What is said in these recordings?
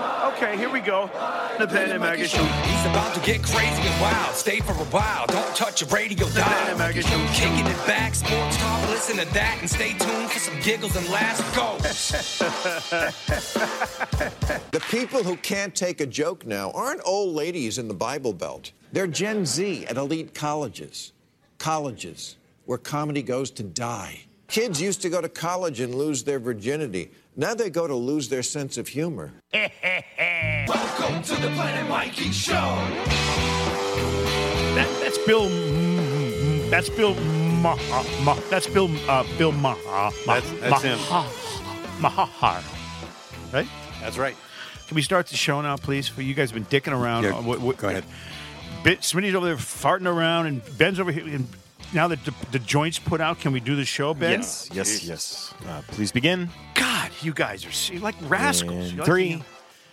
Okay, here we go. The Pen and Show. He's about to get crazy and wild. Stay for a while. Don't touch your radio Pen dial. and Maggie Show. Kicking it back, sports talk. Listen to that and stay tuned for some giggles and laughs. Go. The people who can't take a joke now aren't old ladies in the Bible Belt. They're Gen Z at elite colleges. Colleges where comedy goes to die. Kids used to go to college and lose their virginity. Now they go to lose their sense of humor. Welcome to the Planet Mikey Show. That, that's Bill. mm, mm, That's Bill. Ma, uh, Ma, that's Bill. Uh, Bill Ma, uh, Ma, That's- that's him. Mahar. Right? That's right. Can we start the show now, please? For you guys have been dicking around. Yeah, Uh, what- what- go ahead. Bit, Smitty's over there farting around, and Ben's over here. And now that the, the joints put out, can we do the show, Ben? Yes, yes, yes. Uh, please begin. God, you guys are you're like rascals. You're like- three,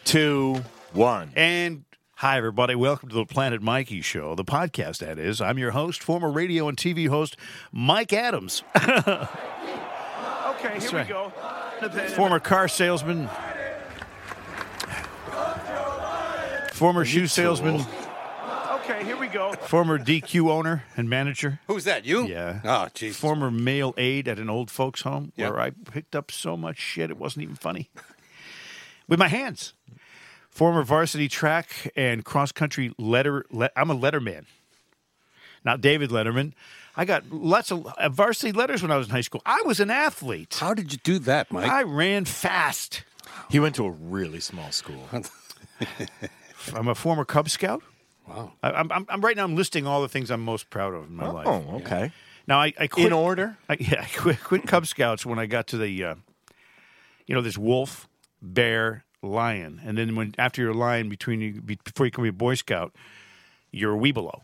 two, one. And hi, everybody. Welcome to the Planet Mikey Show, the podcast, that is. I'm your host, former radio and TV host, Mike Adams. okay, here right. we go. Former car salesman, former shoe salesman, Okay, here we go. former DQ owner and manager, Who's that? You? Yeah. Oh, Jesus. former male aide at an old folks' home Yep. where I picked up so much shit it wasn't even funny with my hands. Former varsity track and cross country letter. Le- I'm a letterman, not David Letterman. I got lots of uh, varsity letters when I was in high school. I was an athlete. How did you do that, Mike? I ran fast. He went to a really small school. I'm a former Cub Scout. Wow. I, I'm, I'm, I'm right now. I'm listing all the things I'm most proud of in my life. Oh, okay. Now I, I quit, In order? I, yeah, I quit, quit Cub Scouts when I got to the, uh, you know, this wolf, bear, lion, and then when after you're a lion, between you be, before you can be a Boy Scout, you're a Weebelo.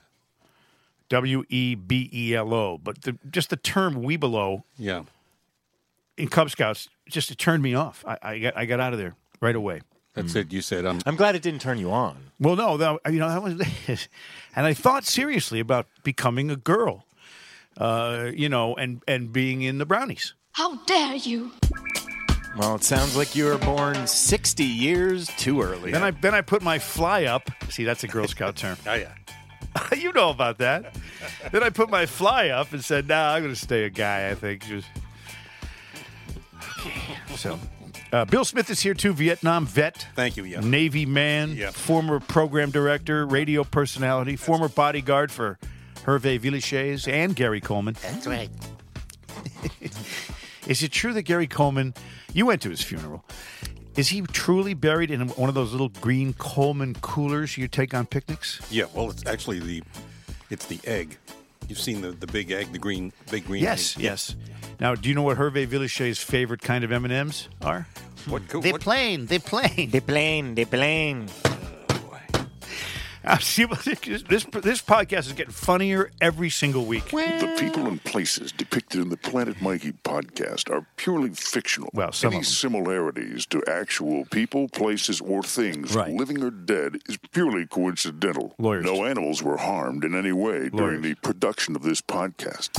W e b e l o. But the, just the term Weebelo Yeah. in Cub Scouts just it turned me off. I, I got I got out of there right away. That's it. You said, um, I'm glad it didn't turn you on. Well, no, that, you know that was, and I thought seriously about becoming a girl, uh, you know, and and being in the brownies. How dare you! Well, it sounds like you were born 60 years too early. Then I then I put my fly up. See, that's a Girl Scout term. oh, yeah. you know about that. then I put my fly up and said, "Nah, I'm going to stay a guy." I think. Just okay. So, uh, Bill Smith is here too. Vietnam vet. Thank you, yeah. Navy man. Yeah. Former program director, radio personality, former bodyguard for Hervé Villechaize and Gary Coleman. That's right. Is it true that Gary Coleman? You went to his funeral. Is he truly buried in one of those little green Coleman coolers you take on picnics? Yeah, well, it's actually the, it's the egg. You've seen the, the big egg, the green, big green Yes, egg. yes. Now, do you know what Hervé Villechaize's favorite kind of M and M's are? What, co- They what, plane, they plain. They plain. the plane. Uh, see, this this podcast is getting funnier every single week. The people and places depicted in the Planet Mikey podcast are purely fictional. Well, some Any similarities to actual people, places, or things, Right. living or dead, is purely coincidental. Lawyers. No animals were harmed in any way during the production of this podcast.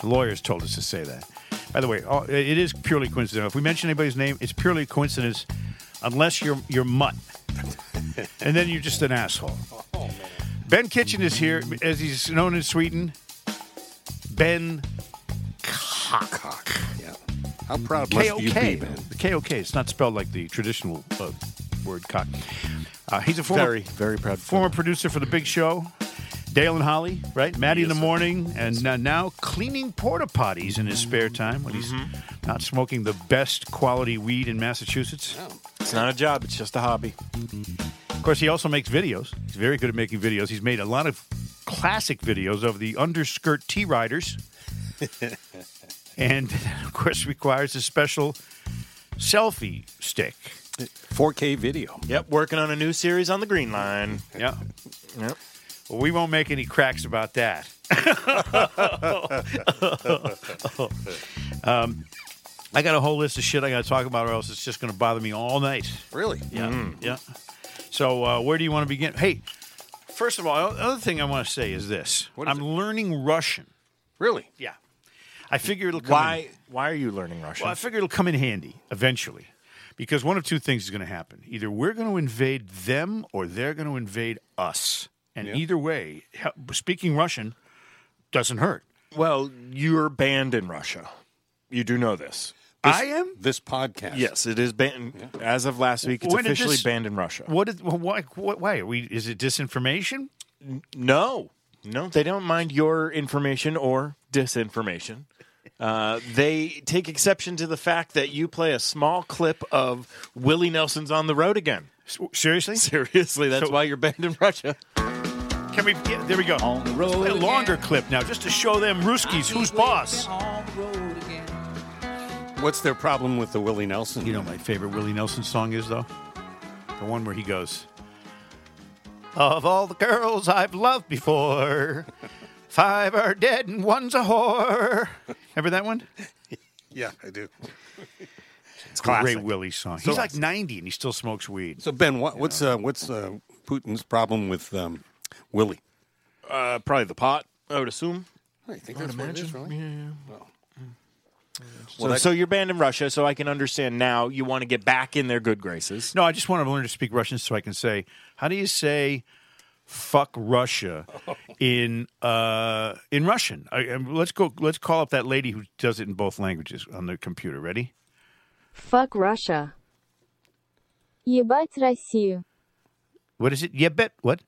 The lawyers told us to say that. By the way, it is purely coincidental. If we mention anybody's name, it's purely a coincidence, unless you're you're mutt, and then you're just an asshole. Ben Kitchen is here, as he's known in Sweden. Ben Cock. Yeah. How proud K must you be, Ben? The K O K. It's not spelled like the traditional uh, word cock. Uh, he's a former Very, very proud. former producer for the Big Show. Dale and Holly, right? Maddie in the morning, and uh, now cleaning porta potties in his spare time when he's not smoking the best quality weed in Massachusetts. It's not a job, it's just a hobby. Of course, he also makes videos. He's very good at making videos. He's made a lot of classic videos of the underskirt T riders, and of course, requires a special selfie stick. 4K video. Yep, working on a new series on the Green Line. Yeah. Yep. Well, we won't make any cracks about that. um, I got a whole list of shit I got to talk about, or else it's just going to bother me all night. Really? Yeah, yeah. So, uh, where do you want to begin? Hey, first of all, the other thing I want to say is this: What is I'm it? learning Russian. Really? Yeah, I figure it'll come. Why In, why are you learning Russian? well, I figure it'll come in handy eventually, Because one of two things is going to happen. Either we're going to invade them or they're going to invade us. And either way, speaking Russian doesn't hurt. Well, you're banned in Russia. You do know this. I am? This podcast. Yes, it is banned. As of last week, it's When officially this- banned in Russia. What is, well, why, what, why? Are we, is it disinformation? No, no, they don't mind your information or disinformation. Uh, they take exception to the fact that you play a small clip of Willie Nelson's on the road again. Seriously? Seriously, that's So- why you're banned in Russia. Can we? Yeah, there we go. On the Let's play a longer again. clip now, just to show them Ruskies who's boss. On the road again. What's their problem with the Willie Nelson? You know my favorite Willie Nelson song is though, the one where he goes, "Of all the girls I've loved before, five are dead and one's a whore." Remember that one? Yeah, I do. It's a classic. great Willie song. He's like ninety and he still smokes weed. So Ben, what, what's uh, what's uh, Putin's problem with um, Willie? Uh, probably the pot, I would assume. I think that's what it is, really. So, that- so you're banned in Russia, so I can understand now you want to get back in their good graces. No, I just want to learn to speak Russian so I can say, how do you say "fuck Russia" in uh, in Russian? I, um, let's go. Let's call up that lady who does it in both languages on the computer. Ready? Fuck Russia. Ебать Россию. What is it? Yebet what?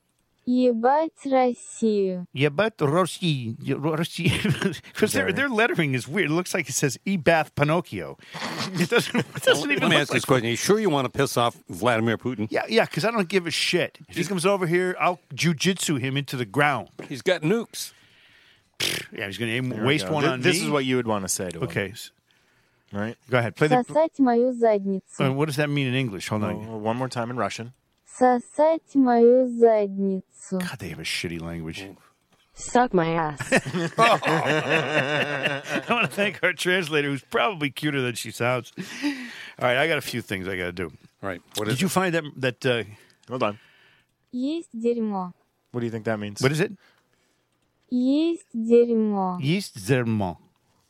Ебать Россию. Yebet Rossi. Because their their lettering is weird. It looks like it says "Ebath Pinocchio." It doesn't. It doesn't Let even me look ask like this question: Are you sure you want to piss off Vladimir Putin? Yeah, yeah. Because I don't give a shit. If he comes over here, I'll jujitsu him into the ground. He's got nukes. Yeah, he's going to aim, There we waste go. one Th- on This me. is what you would want to say to him. Okay, s- Right? go ahead. Play the. Сосать мою задницу. Uh, what does that mean in English? Hold on. Oh, one more time in Russian. Сосать мою задницу. God, they have a shitty language. Suck my ass. I want to thank our translator, who's probably cuter than she sounds. All right, I got a few things I got to do. All right. What is Did you find that that uh, Hold on. Есть дерьмо. What do you think that means? what is it? Есть дерьмо. Yeast zermont.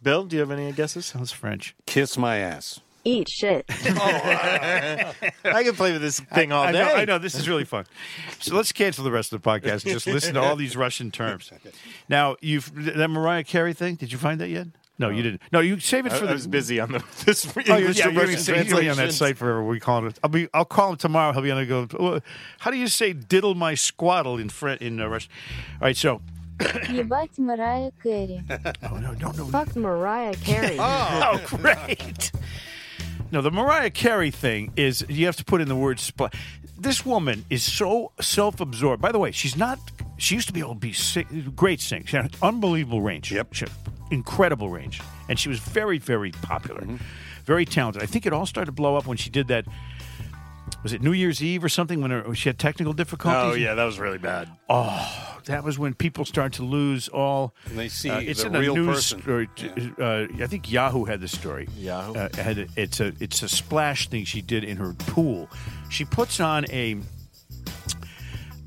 Bill, do you have any guesses? Sounds French. kiss my ass? Eat shit. I can play with this thing all I day. know, I know. This is really fun. So let's cancel the rest of the podcast and just listen to all these Russian terms. Now, you've that Mariah Carey thing. Did you find that yet? No, you didn't. No, you save it I, for I the. was busy on the this Oh, you're, English yeah, to you're, Russian he's gonna be on that translations. site forever. We call it. I'll be. I'll call him tomorrow. He'll be on. Go. "Oh, How do you say "diddle my squaddle" in French in uh, Russian? All right. So. Ебать Mariah Carey. Oh no! No! No! Fuck Mariah Carey. Oh, great. No, the Mariah Carey thing is you have to put in the word spl- This woman is so self absorbed. By the way, she's not, she used to be able to be sing, great singer. She had an unbelievable range. Yep. She incredible range. And she was very, very popular, mm-hmm. very talented. I think it all started to blow up when she did that. Was it New Year's Eve or something when her, she had technical difficulties? Oh yeah, that was really bad. Oh, that was when people started to lose all. And they see uh, it's the in a real news person. story. Uh, I think Yahoo had the story. Yahoo? uh, had a, it's a it's a splash thing she did in her pool. She puts on a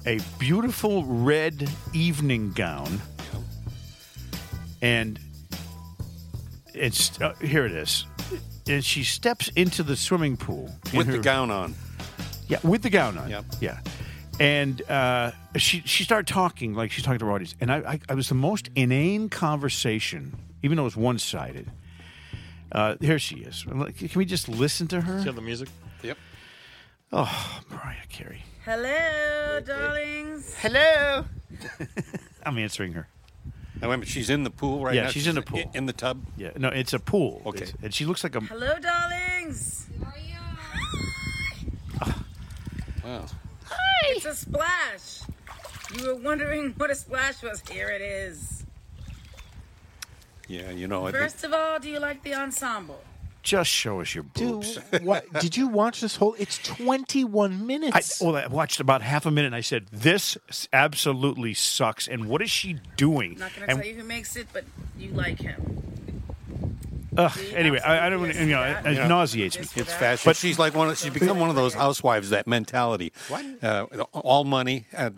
a beautiful red evening gown, and it's uh, here it is. And she steps into the swimming pool in With the gown on. Yeah, with the gown on. Yep. Yeah. And uh, she she started talking like she's talking to her audience, and I, I, I was the most inane conversation, even though it was one sided. Uh, here she is. Can we just listen to her? Do you have the music? Yep. Oh, Mariah Carey. Hello, darlings. Hello. I'm answering her. Now, wait a minute, she's in the pool right Yeah, now. she's in the pool. In the tub. Yeah, no, it's a pool. Okay. It's- and she looks like a. Hello, darlings. Wow. It's a splash. You were wondering what a splash was. Here it is. Yeah, you know, I First of all, do you like the ensemble? Just show us your boobs. what? Did you watch this whole? It's 21 I, minutes. well, I watched about half a minute and I said, This absolutely sucks. And what is she doing? I'm not going to tell you who makes it, but you like him. Ugh, anyway, I, I don't want to, you know, it, it that. nauseates me. It's that. fashion. But- she's like one. Of, she's become one of those housewives. That mentality. Uh, all money, uh,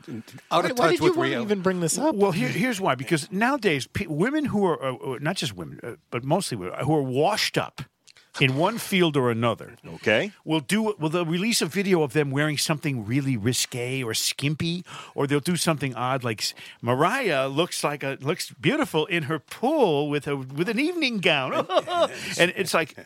out why, of why touch did you with want to reality. even bring this up? Well, here, here's why. Because nowadays, pe- women who are, uh, uh, not just women, uh, but mostly women, who are washed up, in one field or another Okay. will do will they'll release a video of them wearing something really risque or skimpy, or they'll do something odd like Mariah looks like a looks beautiful in her pool with a with an evening gown, and it's like.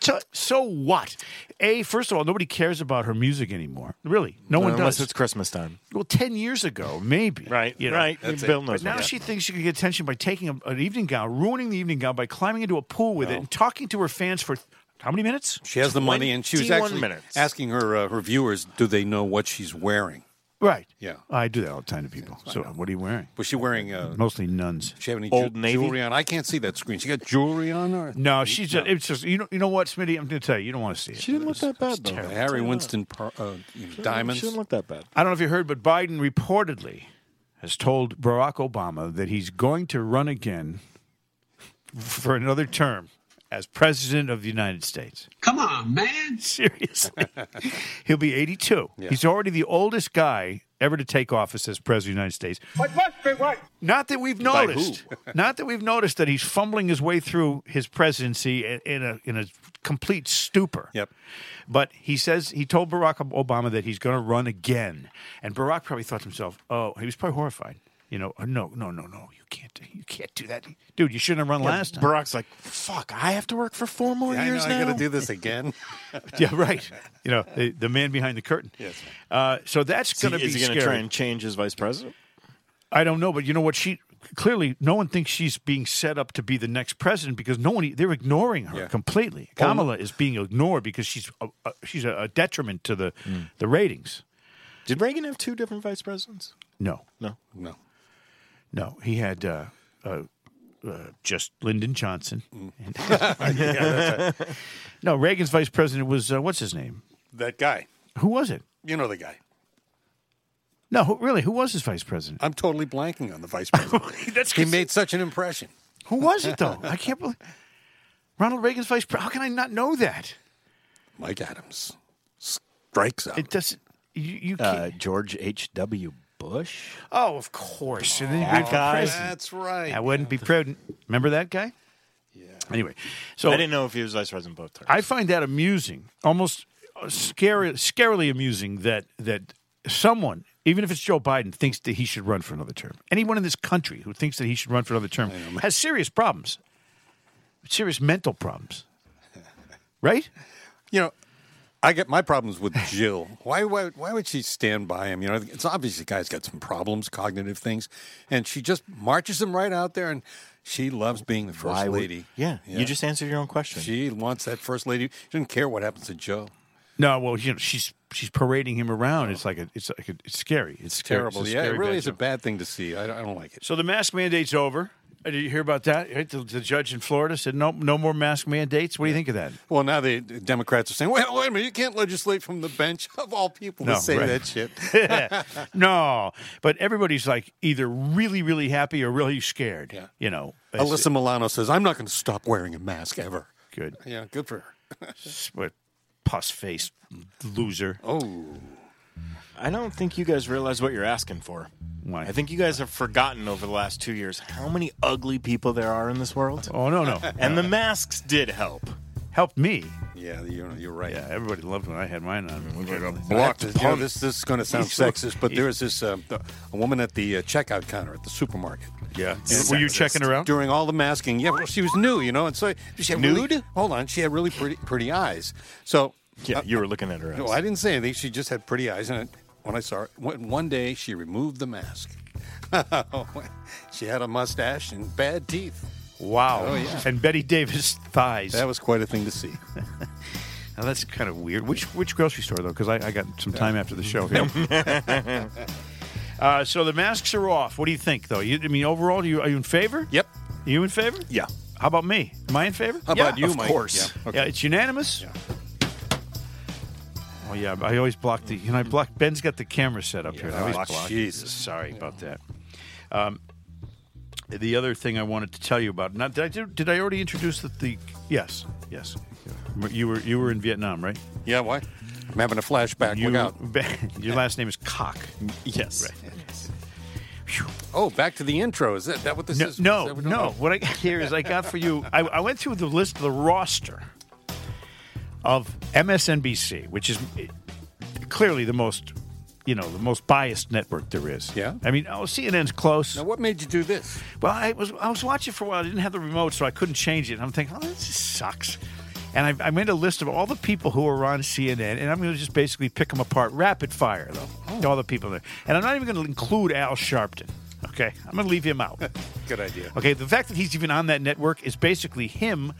So, so what? A, first of all, nobody cares about her music anymore. Really, no one Unless does. it's Christmas time. well, ten years ago, maybe. Right. You know, right. that's it. Bill knows But now what she thinks she can get attention by taking a, an evening gown, ruining the evening gown by climbing into a pool with it and talking to her fans for how many minutes? She has the money, and she was 21 actually minutes. asking her uh, her viewers, do they know what she's wearing? Right. Yeah. I do that all the time to people. so, what are you wearing? Was she wearing? Uh, Mostly nuns. she have any Old ju- Navy? jewelry on? I can't see that screen. She got jewelry on her. No, she's just, it's just you know you know what, Smitty. I'm going to tell you, you don't want to see it. She didn't look that bad, though. The Harry Winston par- uh, diamonds. She didn't look that bad. I don't know if you heard, but Biden reportedly has told Barack Obama that he's going to run again for another term as president of the United States. Come on, man. Seriously. He'll be 82. He's already the oldest guy ever to take office as president of the United States. But must be right. Not that we've By noticed. not that we've noticed that he's fumbling his way through his presidency in- in a in a complete stupor. Yep. But he says he told Barack Obama that he's going to run again, and Barack probably thought to himself, "Oh, he was probably horrified." You know, "Oh, no, no, no, no, you can't, you can't do that, dude. You shouldn't have run last time. Barack's like, fuck, I have to work for four more Yeah, I years know, I now. got to do this again. yeah, right. You know, the, the man behind the curtain. Yes. Uh, so that's Is going to be is he going scary. to try and change his vice president? I don't know, but you know what? She clearly no one thinks she's being set up to be the next president because no one they're ignoring her Yeah. completely. Kamala is being ignored because she's a, a, she's a, a detriment to the the ratings. Did Reagan have two different vice presidents? No, No. No. No, he had uh, uh, uh, just Lyndon Johnson. no, Reagan's vice president was uh, what's his name? That guy. Who was it? You know the guy. No, who, really, who was his vice president? I'm totally blanking on the vice president. That's he made such an impression. who was it though? I can't believe Ronald Reagan's vice president. How can I not know that? Mike Adams strikes out. It doesn't. You, you Uh, can't. George H.W. Bush? oh, of course. And then you That guy? That's right. That wouldn't be prudent. Remember that guy? Yeah. Anyway, so I didn't know if he was vice president both times. I find that amusing, almost uh, scary, scarily amusing that that someone, even if it's Joe Biden, thinks that he should run for another term. Anyone in this country who thinks that he should run for another term has serious problems, serious mental problems, right? You know, I get my problems with Jill. Why, why, why would she stand by him? You know, it's obvious the guy's got some problems, cognitive things, and she just marches him right out there, and she loves being the first Why would- lady. yeah, you just answered your own question. She wants that first lady. She doesn't care what happens to Joe. No, well, you know, she's she's parading him around. It's like a, it's like a, it's scary. It's scary. Terrible. It's a yeah, it really bad is a bad thing to see. I, I don't like it. So the mask mandate's over. Did you hear about that? The, the judge in Florida said no, no more mask mandates. What do you think of that? Well, now the Democrats are saying, wait, wait a minute, you can't legislate from the bench of all people to No, say right. that shit. no, but everybody's like either really, really happy or really scared. Yeah. You know, Alyssa Milano says, I'm not going to stop wearing a mask ever. good, Yeah, good for her. what puss face loser. Oh, I don't think you guys realize what you're asking for. Why? I think you guys have forgotten over the last two years how many ugly people there are in this world. Oh no, no, And the masks did help. helped me. yeah, you're, you're right. Yeah, everybody loved when I had mine on. I have to- you know, this, this is going to sound sexist, but there was this uh, a woman at the uh, checkout counter at the supermarket. Yeah, And were you checking her out? during all the masking? Yeah, well, she was new, you know, and so she had Nude? Really, hold on, she had really pretty pretty eyes. So Yeah, you were looking at her. no. I didn't say anything. She just had pretty eyes, and it, when I saw her, one day she removed the mask. she had a mustache and bad teeth. Wow. Oh, yeah. And Bette Davis thighs. That was quite a thing to see. Now that's kind of weird. Which which grocery store though? Because I, I got some time after the show here. uh, so the masks are off. What do you think though? You, I mean, overall, are you are you in favor? Yep. Are you in favor? Yeah. How about me? Am I in favor? How about you, of Mike? course. Yeah. Yeah, it's unanimous. Oh yeah, I always block the. You know, I block. Ben's got the camera set up here. I always block- block. Jesus. Sorry about that. Um, the other thing I wanted to tell you about. Not did I do, did I already introduce the, the? Yes, yes. You were you were in Vietnam, right? Yeah, why? I'm having a flashback. You, Look out. your last name is Cock. Yes. Oh, back to the intro. Is that, that what this No, is? Is no, that what no. doing? What I got here is I got for you. I, I went through the list of the roster of MSNBC, which is clearly the most, you know, the most biased network there is. Yeah? I mean, oh, CNN's close. Now, what made you do this? Well, I was I was watching for a while. I didn't have the remote, so I couldn't change it. And I'm thinking, oh, this sucks. And I, I made a list of all the people who are on CNN, and I'm going to just basically pick them apart, rapid fire, though. All the people there, and I'm not even going to include Al Sharpton. Okay, I'm going to leave him out. Good idea. Okay, the fact that he's even on that network is basically him,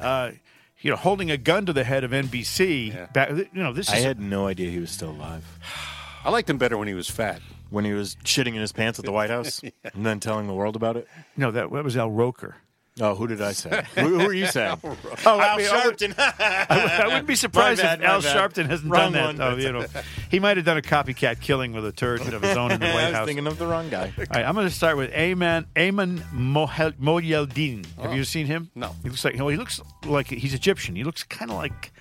uh, you know, holding a gun to the head of NBC. Back, you know, this is I had no idea he was still alive. I liked him better when he was fat. When he was shitting in his pants at the White House and then telling the world about it. no that, that was Al Roker. Oh, who did I say? who, who are you saying? Oh, Al I Sharpton. I, would, I wouldn't be surprised bad, if Al bad. Sharpton hasn't Wrong done that. one. though, you know, he might have done a copycat killing with a turd of his own in the I White was House. thinking of the wrong guy. All right, I'm going to start with Ayman Ayman Mohyeldin. Have oh. you seen him? No. He looks like he looks like he's Egyptian. He looks kind of like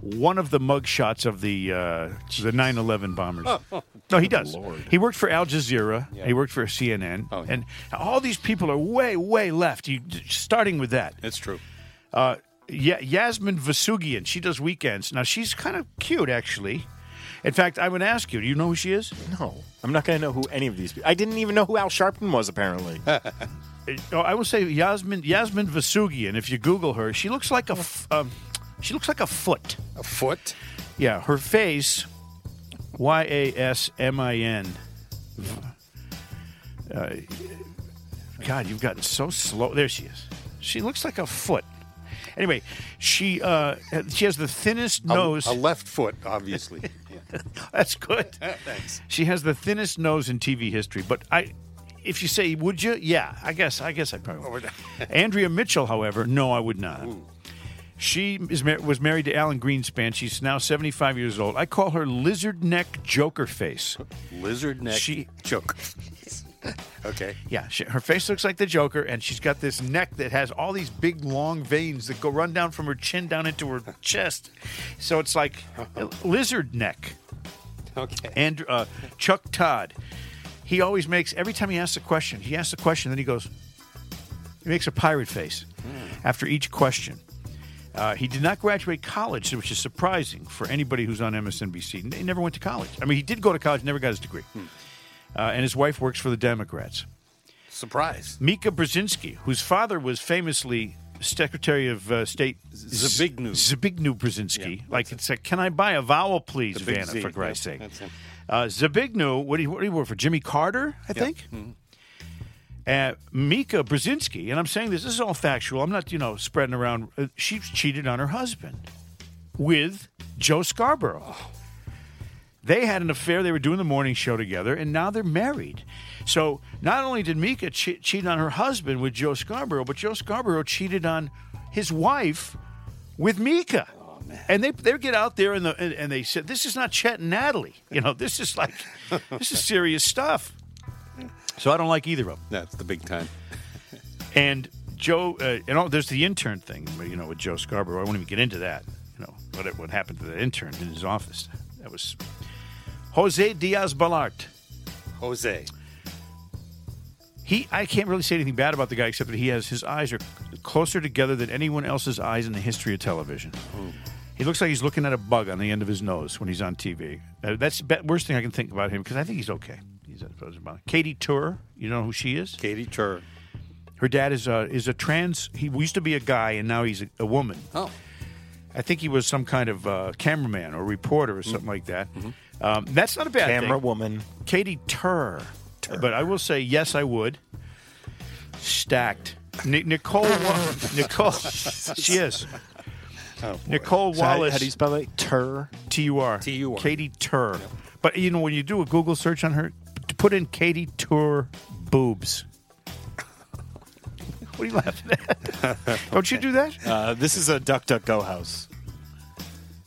one of the mugshots of the uh, the 9/11 bombers. no, he does. Lord. He worked for Al Jazeera. He worked for CNN, Oh, yeah. and all these people are way way left. You starting with that. It's true. Uh, yeah, Yasmin Vossoughian. She does weekends. Now she's kind of cute, actually. In fact, I would ask you. Do you know who she is? No, I'm not going to know who any of these people. I didn't even know who Al Sharpton was. Apparently, Oh, I will say Yasmin Yasmin Vossoughian. If you Google her, she looks like a f- um, she looks like a foot. A foot? Yeah, her face, Y A S M I N. Uh, God, you've gotten so slow. There she is. She looks like a foot. Anyway, she uh, she has the thinnest A- nose. A, left foot, obviously. Yeah. That's good. Thanks. She has the thinnest nose in TV history. But I, if you say, would you? Yeah, I guess. I guess I probably would. Andrea Mitchell, however, no, I would not. She is was married to Alan Greenspan. She's now 75 years old. I call her lizard neck joker face. Lizard neck She- choke. okay. Yeah, she, her face looks like the Joker, and she's got this neck that has all these big, long veins that go run down from her chin down into her chest. So it's like lizard neck. Okay. And uh, Chuck Todd, he always makes every time he asks a question, he asks a question, then he goes, he makes a pirate face after each question. Uh, he did not graduate college, which is surprising for anybody who's on MSNBC. He never went to college. I mean, he did go to college, never got his degree. Uh, and his wife works for the Democrats. Surprise. Mika Brzezinski, whose father was famously Secretary of uh, State Zbigniew. Zbigniew Brzezinski. like it's like, can I buy a vowel, please, Vanna, Z. for Christ's Yeah, sake? Uh, Zbigniew, what do you what do you work for? Jimmy Carter, I think. Mm-hmm. Uh, Mika Brzezinski, and I'm saying this. This is all factual. I'm not, you know, spreading around. Uh, she's cheated on her husband with Joe Scarborough. They had an affair. They were doing the morning show together, and now they're married. So not only did Mika che- cheat on her husband with Joe Scarborough, but Joe Scarborough cheated on his wife with Mika. And they they get out there and, the, and, and they said, "This is not Chet and Natalie. You know, this is like this is serious stuff." So I don't like either of them. That's the big time. And Joe, uh, and all, there's the intern thing, you know, with Joe Scarborough. I won't even get into that. You know, what what happened to the intern in his office? That was Jose Diaz Balart. Jose. He, I can't really say anything bad about the guy except that he has his eyes are closer together than anyone else's eyes in the history of television. He looks like he's looking at a bug on the end of his nose when he's on TV. Uh, that's the worst thing I can think about him because I think he's okay. He's about Katie Tur, you know who she is? Katie Tur. Her dad is a is a trans. He used to be a guy and now he's a, a woman. Oh. I think he was some kind of uh, cameraman or reporter or something like that. Um, that's not a bad camera thing. woman. Katie Tur. But I will say, yes, I would. Stacked. Ni- Nicole. Wa- Nicole. she is. Nicole So how- Wallace. how do you spell it? Tur. T U R. T U R. Katie Tur. But you know when you do a Google search on her, t- put in Katie Tour boobs. What are you laughing at? Don't you do that? Uh, this is a Duck Duck Go house.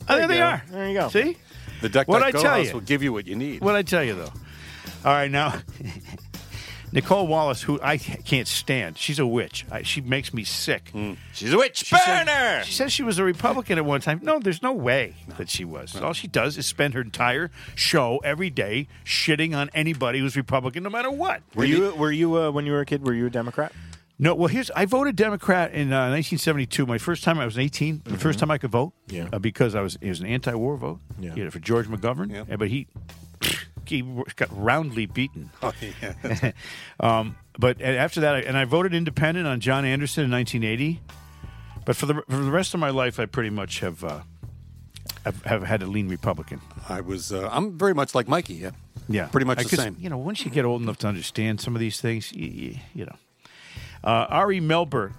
Oh, there they go. are. There you go. See? The Duck Duck I Go House you? will give you what you need. What I tell you though? All right, now Nicolle Wallace, who I can't stand, she's a witch. I, she makes me sick. She's a witch She said- burner. she says she was a Republican at one time. No, there's no way that she was. All she does is spend her entire show every day shitting on anybody who's Republican, no matter what. Were you were you uh, when you were a kid? Were you a Democrat? No, well, here's I voted Democrat in uh, 1972. My first time I was 18. The first time I could vote. Yeah. Uh, because I was it was an anti-war vote. Yeah. You know, for George McGovern. Yeah. Yeah, but he he got roundly beaten. Oh, yeah. Um, but after that, I, and I voted independent on John Anderson in 1980. But for the for the rest of my life, I pretty much have uh, have, have had a lean Republican. I was. Uh, I'm very much like Mikey. Yeah. Yeah, Pretty much I- the same. You know, once you get old enough to understand some of these things, you, you, you know. Uh, Ari Melber,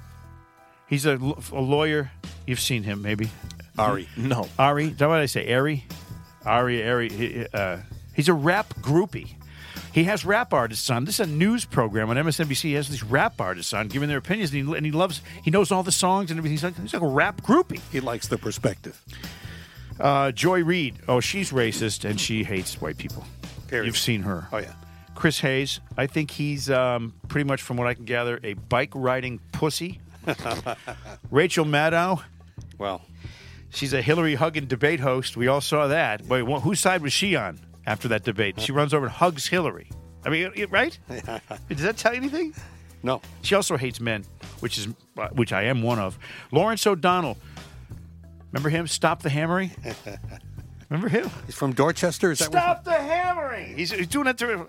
he's a, a lawyer. You've seen him, maybe. Ari. No. Ari, is that what I say? Ari, Ari, Ari. Uh, he's a rap groupie. He has rap artists on. This is a news program on MSNBC. He has these rap artists on, giving their opinions, and he, and he loves. He knows all the songs and everything. He's like, he's like a rap groupie. He likes the perspective. Uh, Joy Reid. Oh, she's racist and she hates white people. Period. You've seen her. Oh yeah. Chris Hayes. I think he's um, pretty much, from what I can gather, a bike riding pussy. Rachel Maddow. Well, She's a Hillary hugging debate host. We all saw that. Wait, wh- whose side was she on after that debate? She runs over and hugs Hillary. I mean, right? Does that tell you anything? no. She also hates men, which is uh, which I am one of. Lawrence O'Donnell. Remember him? Stop the hammering. Remember him? He's from Dorchester. Is that Stop the hammering. He's, he's doing it to.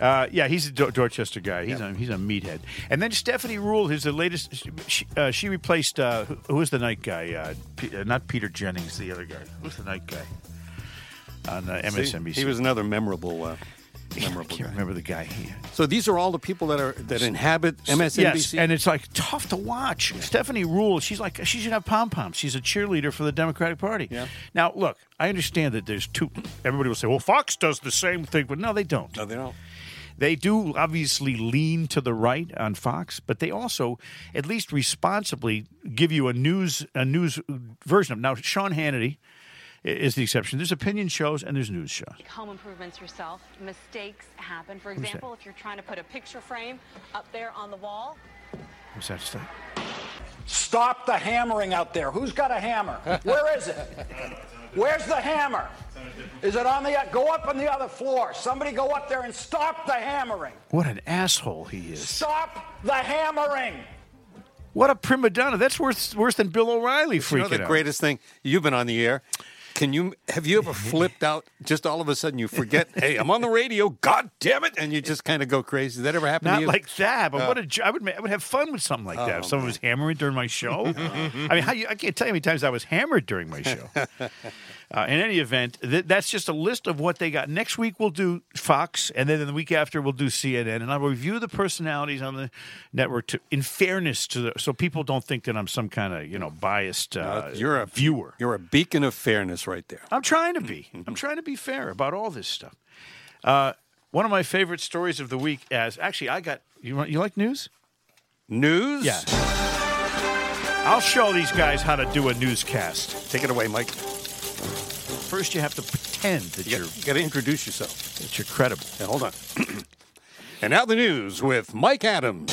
Uh, yeah, he's a Dor- Dorchester guy. He's a, he's a meathead. And then Stephanie Ruhle, who's the latest. She, uh, she replaced uh, who, who was the night guy? Uh, P- uh, not Peter Jennings, the other guy. Who's the night guy on uh, See, MSNBC? He was another memorable, uh, I memorable can't guy. remember the guy. Here. So these are all the people that are that inhabit MSNBC. Yes, and it's like tough to watch. Stephanie Ruhle, she's like she should have pom poms. She's a cheerleader for the Democratic Party. Yeah. Now, look, I understand that there's two. Everybody will say, "Well, Fox does the same thing," but no, they don't. no, they don't. They do obviously lean to the right on Fox, but they also, at least responsibly, give you a news a news version of. Now, Sean Hannity i- is the exception. There's opinion shows and there's news shows. home improvements yourself. Mistakes happen. For example, if you're trying to put a picture frame up there on the wall, What's that stuff? Stop the hammering out there. Who's got a hammer? Where is it? Where's the hammer? Is it on the go up on the other floor? Somebody go up there and stop the hammering. What an asshole he is! Stop the hammering. What a prima donna! That's worse worse than Bill O'Reilly You know the out. greatest thing? You've been on the air. Can you have you ever flipped out? Just all of a sudden you forget. hey, I'm on the radio. God damn it! And you just kind of go crazy. Did that ever happen to Not you? like that, but Oh. what a oh. jo- I would I would have fun with something like that. Oh, if someone man. was hammering during my show. I mean, how you, I can't tell you how many times I was hammered during my show. Uh, in any event, th- that's just a list of what they got. Next week we'll do Fox, and then the week after we'll do CNN, and I'll review the personalities on the network to, in fairness to the, so people don't think that I'm some kind of you know biased uh, you're a viewer. You're a beacon of fairness right there. I'm trying to be. I'm trying to be fair about all this stuff. Uh, one of my favorite stories of the week, as actually I got you. You like news? News? Yeah. I'll show these guys how to do a newscast. Take it away, Mike. First, you have to pretend that You you're got to introduce yourself. that you're credible. Yeah, hold on. and now the news with Mike Adams.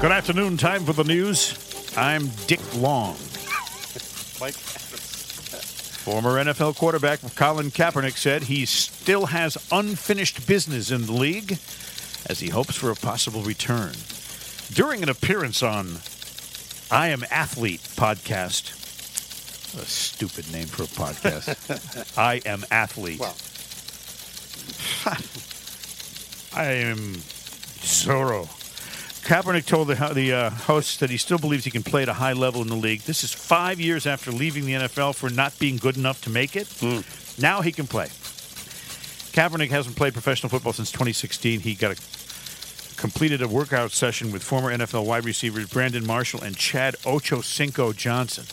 Good afternoon. Time for the news. I'm Dick Long. Mike. Adams. Former NFL quarterback Colin Kaepernick said he still has unfinished business in the league as he hopes for a possible return. During an appearance on I Am Athlete podcast, what a stupid name for a podcast. I Am Athlete. Well, I am Zorro. Kaepernick told the, the uh, host that he still believes he can play at a high level in the league. This is five years after leaving the NFL for not being good enough to make it. Now he can play. Kaepernick hasn't played professional football since 2016. He got a, completed a workout session with former NFL wide receivers Brandon Marshall and Chad Ochocinco Johnson.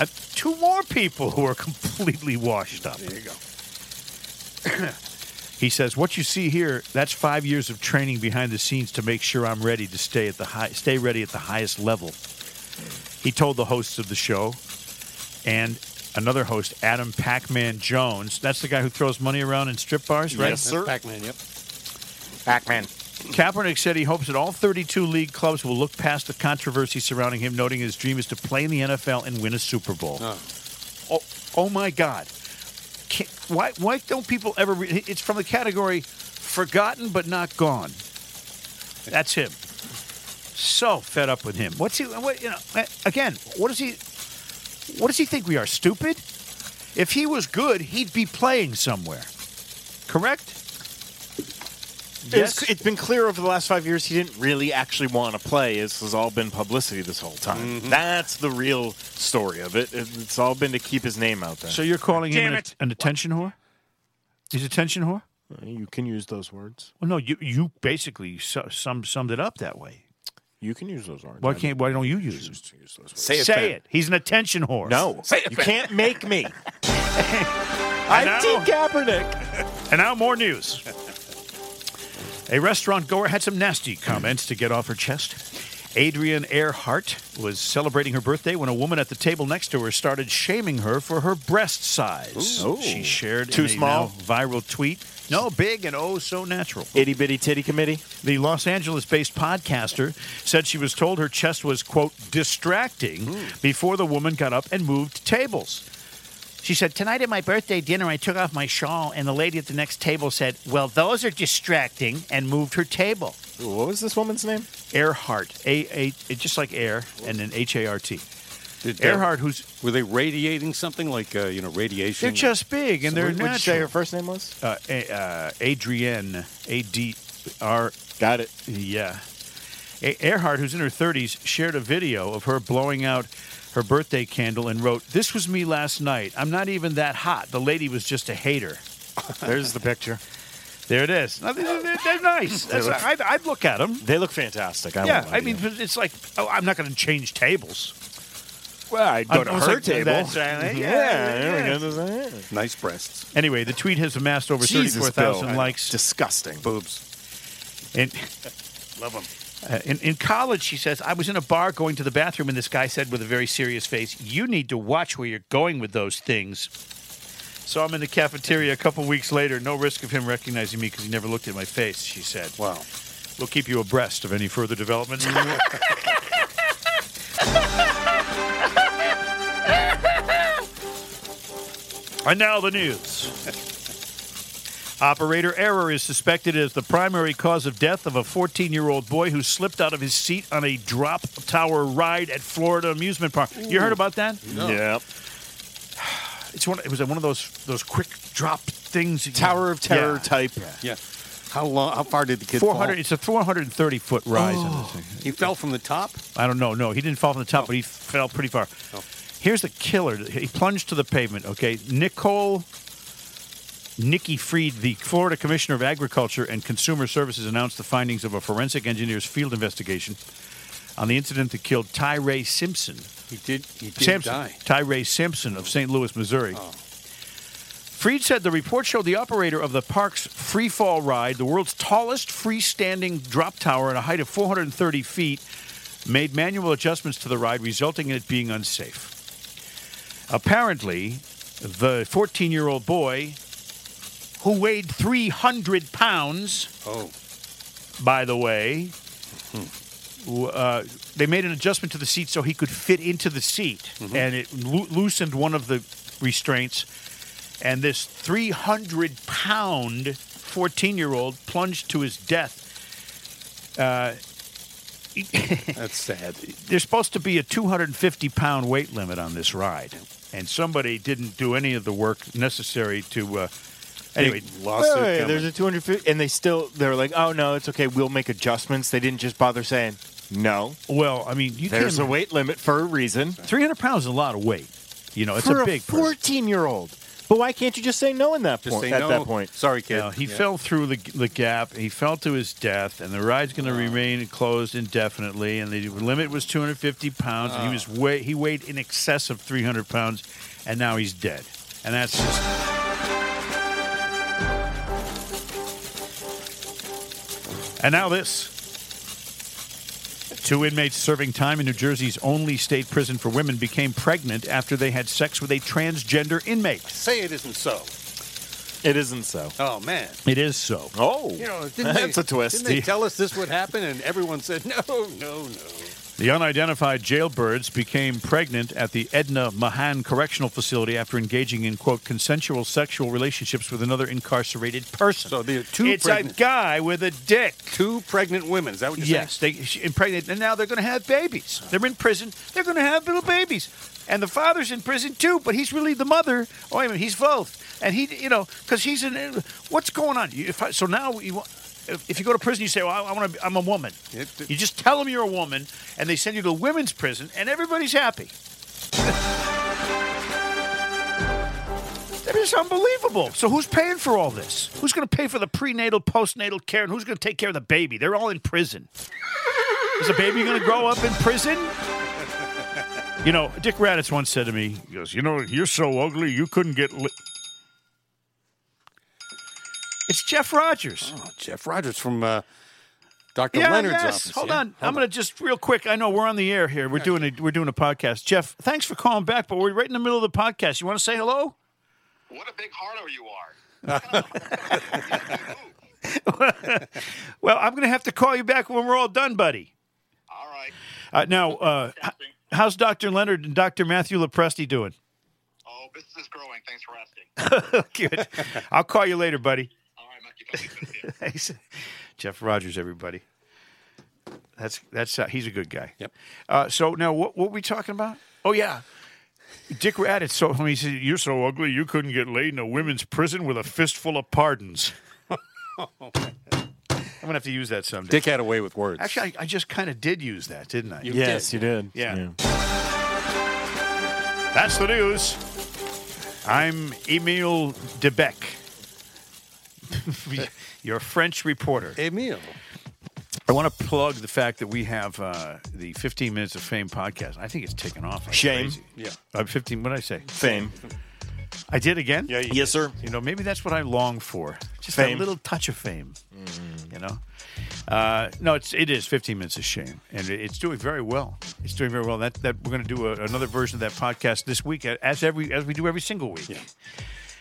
Uh, two more people who are completely washed up. there you go. He says, "What you see here, that's five years of training behind the scenes to make sure I'm ready to stay at the high, stay ready at the highest level." He told the hosts of the show and another host, Adam Pac-Man Jones. That's the guy who throws money around in strip bars, right? Yes, sir. Pac-Man, yep. Pac-Man. Kaepernick said he hopes that all 32 league clubs will look past the controversy surrounding him, noting his dream is to play in the NFL and win a Super Bowl. Oh. Oh, oh my God! Can, why why don't people ever? Re- it's from the category forgotten but not gone. That's him. So fed up with him. What's he? What, you know? Again, what does he? What does he think we are stupid? If he was good, he'd be playing somewhere. Correct? It's, it's been clear over the last five years he didn't really actually want to play. This has all been publicity this whole time. Mm-hmm. That's the real story of it. It- It's all been to keep his name out there. So you're calling him an, an attention whore? He's a attention whore? You can use those words. Well, no, you you basically su- sum, summed it up that way. You can use those words. Why can't? Why don't you use them? Say it, Say Ben. it. He's an attention whore. No, you can't make me. I'm I'm Kaepernick. And now more news. A restaurant goer had some nasty comments to get off her chest. Adrienne Earhart was celebrating her birthday when a woman at the table next to her started shaming her for her breast size. Ooh. She shared Too in a small? now viral tweet. No, big and oh so natural. Itty bitty titty committee. The Los Angeles based podcaster said she was told her chest was, quote, distracting before the woman got up and moved tables. She said, Tonight at my birthday dinner, I took off my shawl, and the lady at the next table said, Well, those are distracting, and moved her table. What was this woman's name? Earhart. A, a, it- just like air, and then H A R T. Did they- Earhart, who's. Were they radiating something like uh, you know radiation? They're just big, and So they're what- what'd you say natural. her first name was? Uh, a, uh, Adrienne. A D R. Got it. Yeah. A- Earhart, who's in her 30s, shared a video of her blowing out her birthday candle and wrote, This was me last night. I'm not even that hot. The lady was just a hater. There's the picture. There it is. Now, They're, they're- they're nice. They look- I'd, I'd look at them. They look fantastic. I yeah, I mean, you. it's like, oh, I'm not going to change tables. well, I'd go I to was her like, table. that's right. yeah, Yeah, there we yeah. go. nice breasts, Anyway, the tweet has amassed over 34,000 likes. Disgusting. boobs. And Love them. Uh, in, in college, she says, I was in a bar going to the bathroom, and this guy said with a very serious face, You need to watch where you're going with those things. So I'm in the cafeteria a couple weeks later, no risk of him recognizing me because he never looked at my face, she said. Wow. We'll keep you abreast of any further developments. and now the news. Operator error is suspected as the primary cause of death of a 14 year old boy who slipped out of his seat on a drop tower ride at Florida amusement park. You heard about that? Yep. It's one. It was one of those those quick drop things. Tower of Terror Yeah. type. Yeah. How long? How far did the kid 400. fall? It's a 430 foot rise. on this thing. He fell from the top. I don't know. No, he didn't fall from the top, but he fell pretty far. Here's the killer. He plunged to the pavement. Okay, Nicole. Nikki Fried, the Florida Commissioner of Agriculture and Consumer Services, announced the findings of a forensic engineer's field investigation on the incident that killed Ty Ray Simpson. He did. He did Sampson, die. Ty Ray Simpson of St. Louis, Missouri. Oh. Fried said the report showed the operator of the park's free fall ride, the world's tallest freestanding drop tower at a height of 430 feet, made manual adjustments to the ride, resulting in it being unsafe. Apparently, the 14 year old boy, who weighed 300 pounds, Oh. by the way, w- uh, they made an adjustment to the seat so he could fit into the seat, and it loo- loosened one of the restraints. And this 300 pound 14 year old plunged to his death. Uh, That's sad. there's supposed to be a 250 pound weight limit on this ride, and somebody didn't do any of the work necessary to. Uh, anyway, Big lawsuit. Wait, wait, there's a 250, and they still they're like, oh no, it's okay. We'll make adjustments. They didn't just bother saying no. well, I mean, you There's a can't. weight limit for a reason. 300 pounds is a lot of weight. You know, it's for a big 14 year old. But why can't you just say no in that Just point? At no. that point, Sorry, kid. No, he Yeah. fell through the, the gap. He fell to his death, and the ride's going to remain closed indefinitely. And the limit was 250 pounds. and he ah. was way, he weighed in excess of 300 pounds, and now he's dead. And that's just. And now this. Two inmates serving time in New Jersey's only state prison for women became pregnant after they had sex with a transgender inmate. Say it isn't so. it isn't so. Oh man. It is so. Oh, You know, didn't that's they, a twist. Didn't they tell us this would happen, and everyone said no, no, no. The unidentified jailbirds became pregnant at the Edna Mahan Correctional Facility after engaging in, quote, consensual sexual relationships with another incarcerated person. So there are two It's pregnant- a guy with a dick. Two pregnant women. Is that what you're Yes, saying? they she impregnated, and now they're going to have babies. They're in prison. They're going to have little babies, and the father's in prison too. But he's really the mother. Oh, a minute, he's both, and he, you know, because he's in. What's going on? You- I, so now you. If if you go to prison, you say, "Well, I, I want to. I'm a woman." You just tell them you're a woman, and they send you to women's prison, and everybody's happy. It's unbelievable. So who's paying for all this? Who's going to pay for the prenatal, postnatal care, and who's going to take care of the baby? They're all in prison. Is the baby going to grow up in prison? You know, Dick Raditz once said to me, he goes, "You know, you're so ugly, you couldn't get." Li-. It's Jeff Rogers. Oh, Jeff Rogers from uh, Dr. Yeah, Leonard's yes. office. Hold yeah? on. I'm going to just real quick. I know we're on the air here. We're doing a we're doing a podcast. Jeff, thanks for calling back, but we're right in the middle of the podcast. You want to say hello? What a big hardo you are. well, I'm going to have to call you back when we're all done, buddy. All right. Uh, now, uh, how's Dr. Leonard and Dr. Matthew Lepresti doing? Oh, business is growing. Thanks for asking. Good. I'll call you later, buddy. Thanks. Jeff Rogers, everybody. That's that's uh, he's a good guy. Yep. Uh, so now, what what were we talking about? Oh yeah, Dick Raditz. So he said, "You're so ugly, you couldn't get laid in a women's prison with a fistful of pardons." I'm gonna have to use that someday. Dick had a way with words. Actually, I, I just kind of did use that, didn't I? You Yes, did. you did. Yeah. That's the news. I'm Emile Debec, your French reporter. Emile. I want to plug the fact that we have uh, the 15 Minutes of Fame podcast. I think it's taken off. like Shame. crazy. Yeah. Uh, 15, what did I say? Fame. I did again? Yeah, Yes, did. sir. You know, maybe that's what I long for. Just Fame. a little touch of fame. You know? Uh, no, it's, it is 15 Minutes of Shame. And it's doing very well. It's doing very well. That, that We're going to do a, another version of that podcast this week, as every as we do every single week.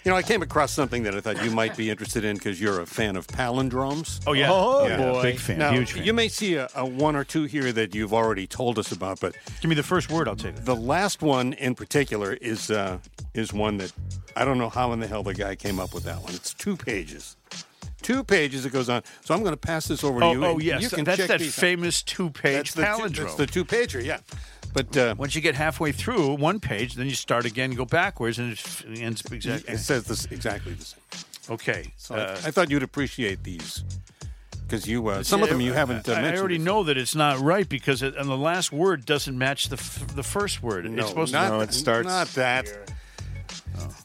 You know, I came across something that I thought you might be interested in because you're a fan of palindromes. Oh, yeah. Oh, Yeah, boy. big fan, Now, huge fan. You may see a, a one or two here that you've already told us about, but give me the first word. I'll take it. The last one in particular is uh, is one that I don't know how in the hell the guy came up with that one. It's two pages. Two pages it goes on. So I'm going to pass this over to Oh, you. oh and yes. You can that's check that famous two-page That's the two- palindrome. that's the two pager, yeah. But uh, once you get halfway through one page, then you start again, you go backwards, and it ends exactly. It says this exactly the same. Okay. So uh, I, I thought you'd appreciate these because you uh, some of them you haven't uh, I, I already know that it's not right because it, and the last word doesn't match the f- the first word. No, it's supposed not, to. Not that.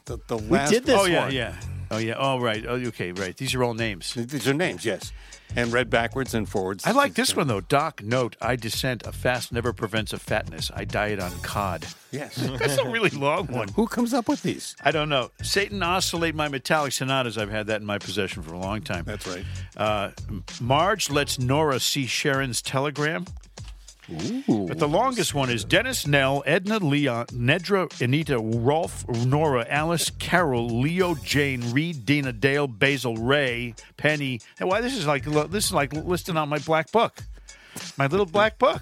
The, the We last did this oh, one. yeah, Oh, yeah. Oh yeah. Oh right. Oh okay. Right. These are all names. These are names, yes, and read backwards and forwards. I like this one though. Doc note: I dissent. A fast never prevents a fatness. I diet on cod. Yes, that's a really long one. Who comes up with these? I don't know. Satan oscillate my metallic sonatas. I've had that in my possession for a long time. That's right. Uh, Marge lets Nora see Sharon's telegram. But the longest one is Dennis, Nell, Edna, Leon, Nedra, Anita, Rolf, Nora, Alice, Carol, Leo, Jane, Reed, Dina, Dale, Basil, Ray, Penny. And why this is like this is like listing on my black book, my little black book.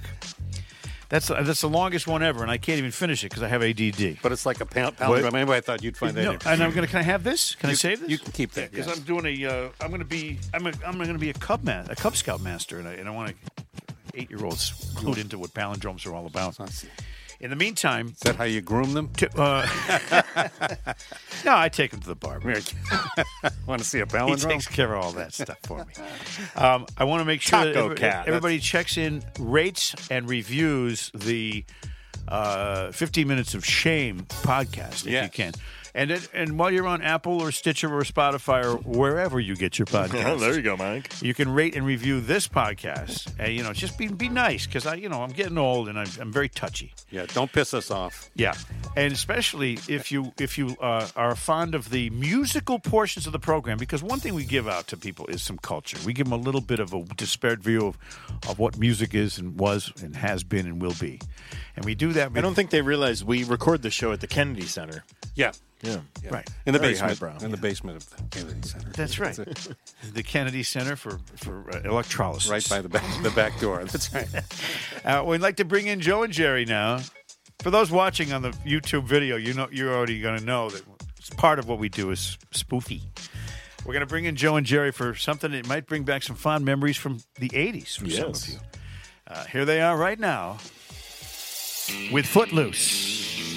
That's that's the longest one ever, and I can't even finish it because I have ADD. But it's like a pal- What? palindrome. Anyway, I thought you'd find that. No, interesting. and I'm gonna. Can I have this? Can I save this? You can keep that. because yes. I'm doing a. Uh, I'm going to be. I'm. A, I'm going to be a Cub man, a Cub Scout master, and I, and I want to eight year olds clued into what palindromes are all about. In the meantime, Is that how you groom them? to, uh, no, I take them to the barber. Want to see a palindrome? He takes care of all that stuff for me. Um, I want to make sure that Taco every- cat, everybody checks in, rates, and reviews the uh, 15 Minutes of Shame podcast if you can. And it, and while you're on Apple or Stitcher or Spotify or wherever you get your podcast, there you go, Mike. you can rate and review this podcast. And you know, just be be nice because I, you know, I'm getting old and I'm, I'm very touchy. Yeah, don't piss us off. Yeah, and especially if you if you uh, are fond of the musical portions of the program, because one thing we give out to people is some culture. We give them a little bit of a disparate view of, of what music is and was and has been and will be, and we do that. I don't think they realize we record the show at the Kennedy Center. Yeah. Yeah. Right. In the Very basement. highbrow. In the basement of the Kennedy Center. That's right. the Kennedy Center for for uh, electrolysis. Right by the back, the back door. That's right. Uh, we'd like to bring in Joe and Jerry now. For those watching on the YouTube video, you know you're already going to know that it's part of what we do is spoofy. We're going to bring in Joe and Jerry for something that might bring back some fond memories from the '80s for some of you. Uh, here they are right now with Footloose.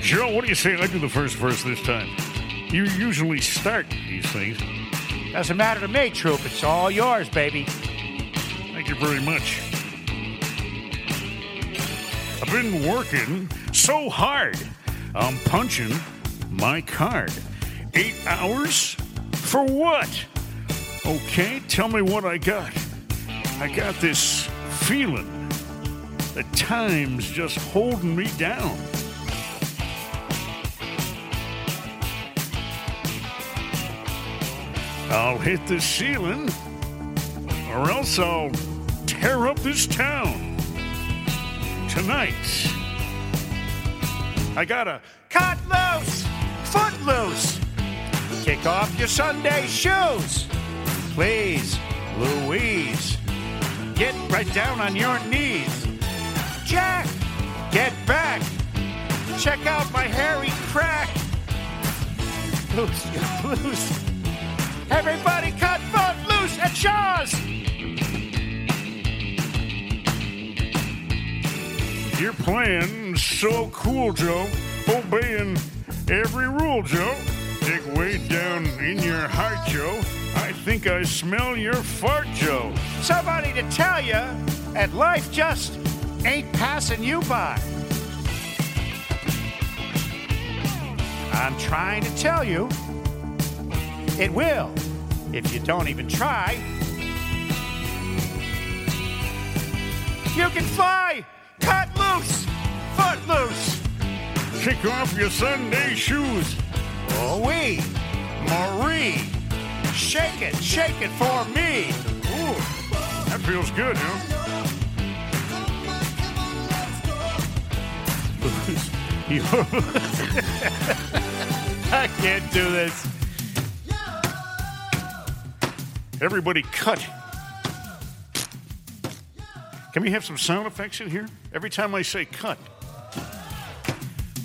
Joe, what do you say I do the first verse this time? You usually start these things. Doesn't matter to me, Troop. It's all yours, baby. Thank you very much. I've been working so hard. I'm punching my card. Eight hours? For what? Okay, tell me what I got. I got this feeling that time's just holding me down. I'll hit the ceiling, or else I'll tear up this town. Tonight, I gotta cut loose, foot loose. Kick off your Sunday shoes. Please, Louise, get right down on your knees. Jack, get back. Check out my hairy crack. Loose, loose. Everybody cut foot loose at Shaw's. your plan's so cool, Joe. Obeying every rule, Joe. Dig way down in your heart, Joe. I think I smell your fart, Joe. Somebody to tell you that life just ain't passing you by. I'm trying to tell you, it will if you don't even try. You can fly, cut loose, foot loose. Kick off your Sunday shoes. Oh, we, Marie, shake it, shake it for me. Ooh, that feels good, huh? I can't do this. Everybody cut. Can we have some sound effects in here? Every time I say cut.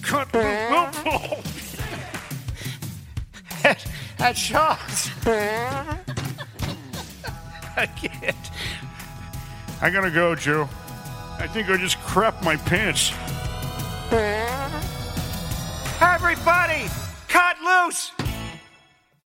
Cut. Oh, at, Shaw's. I can't. I gotta go, Joe. I think I just crapped my pants. Everybody, cut loose.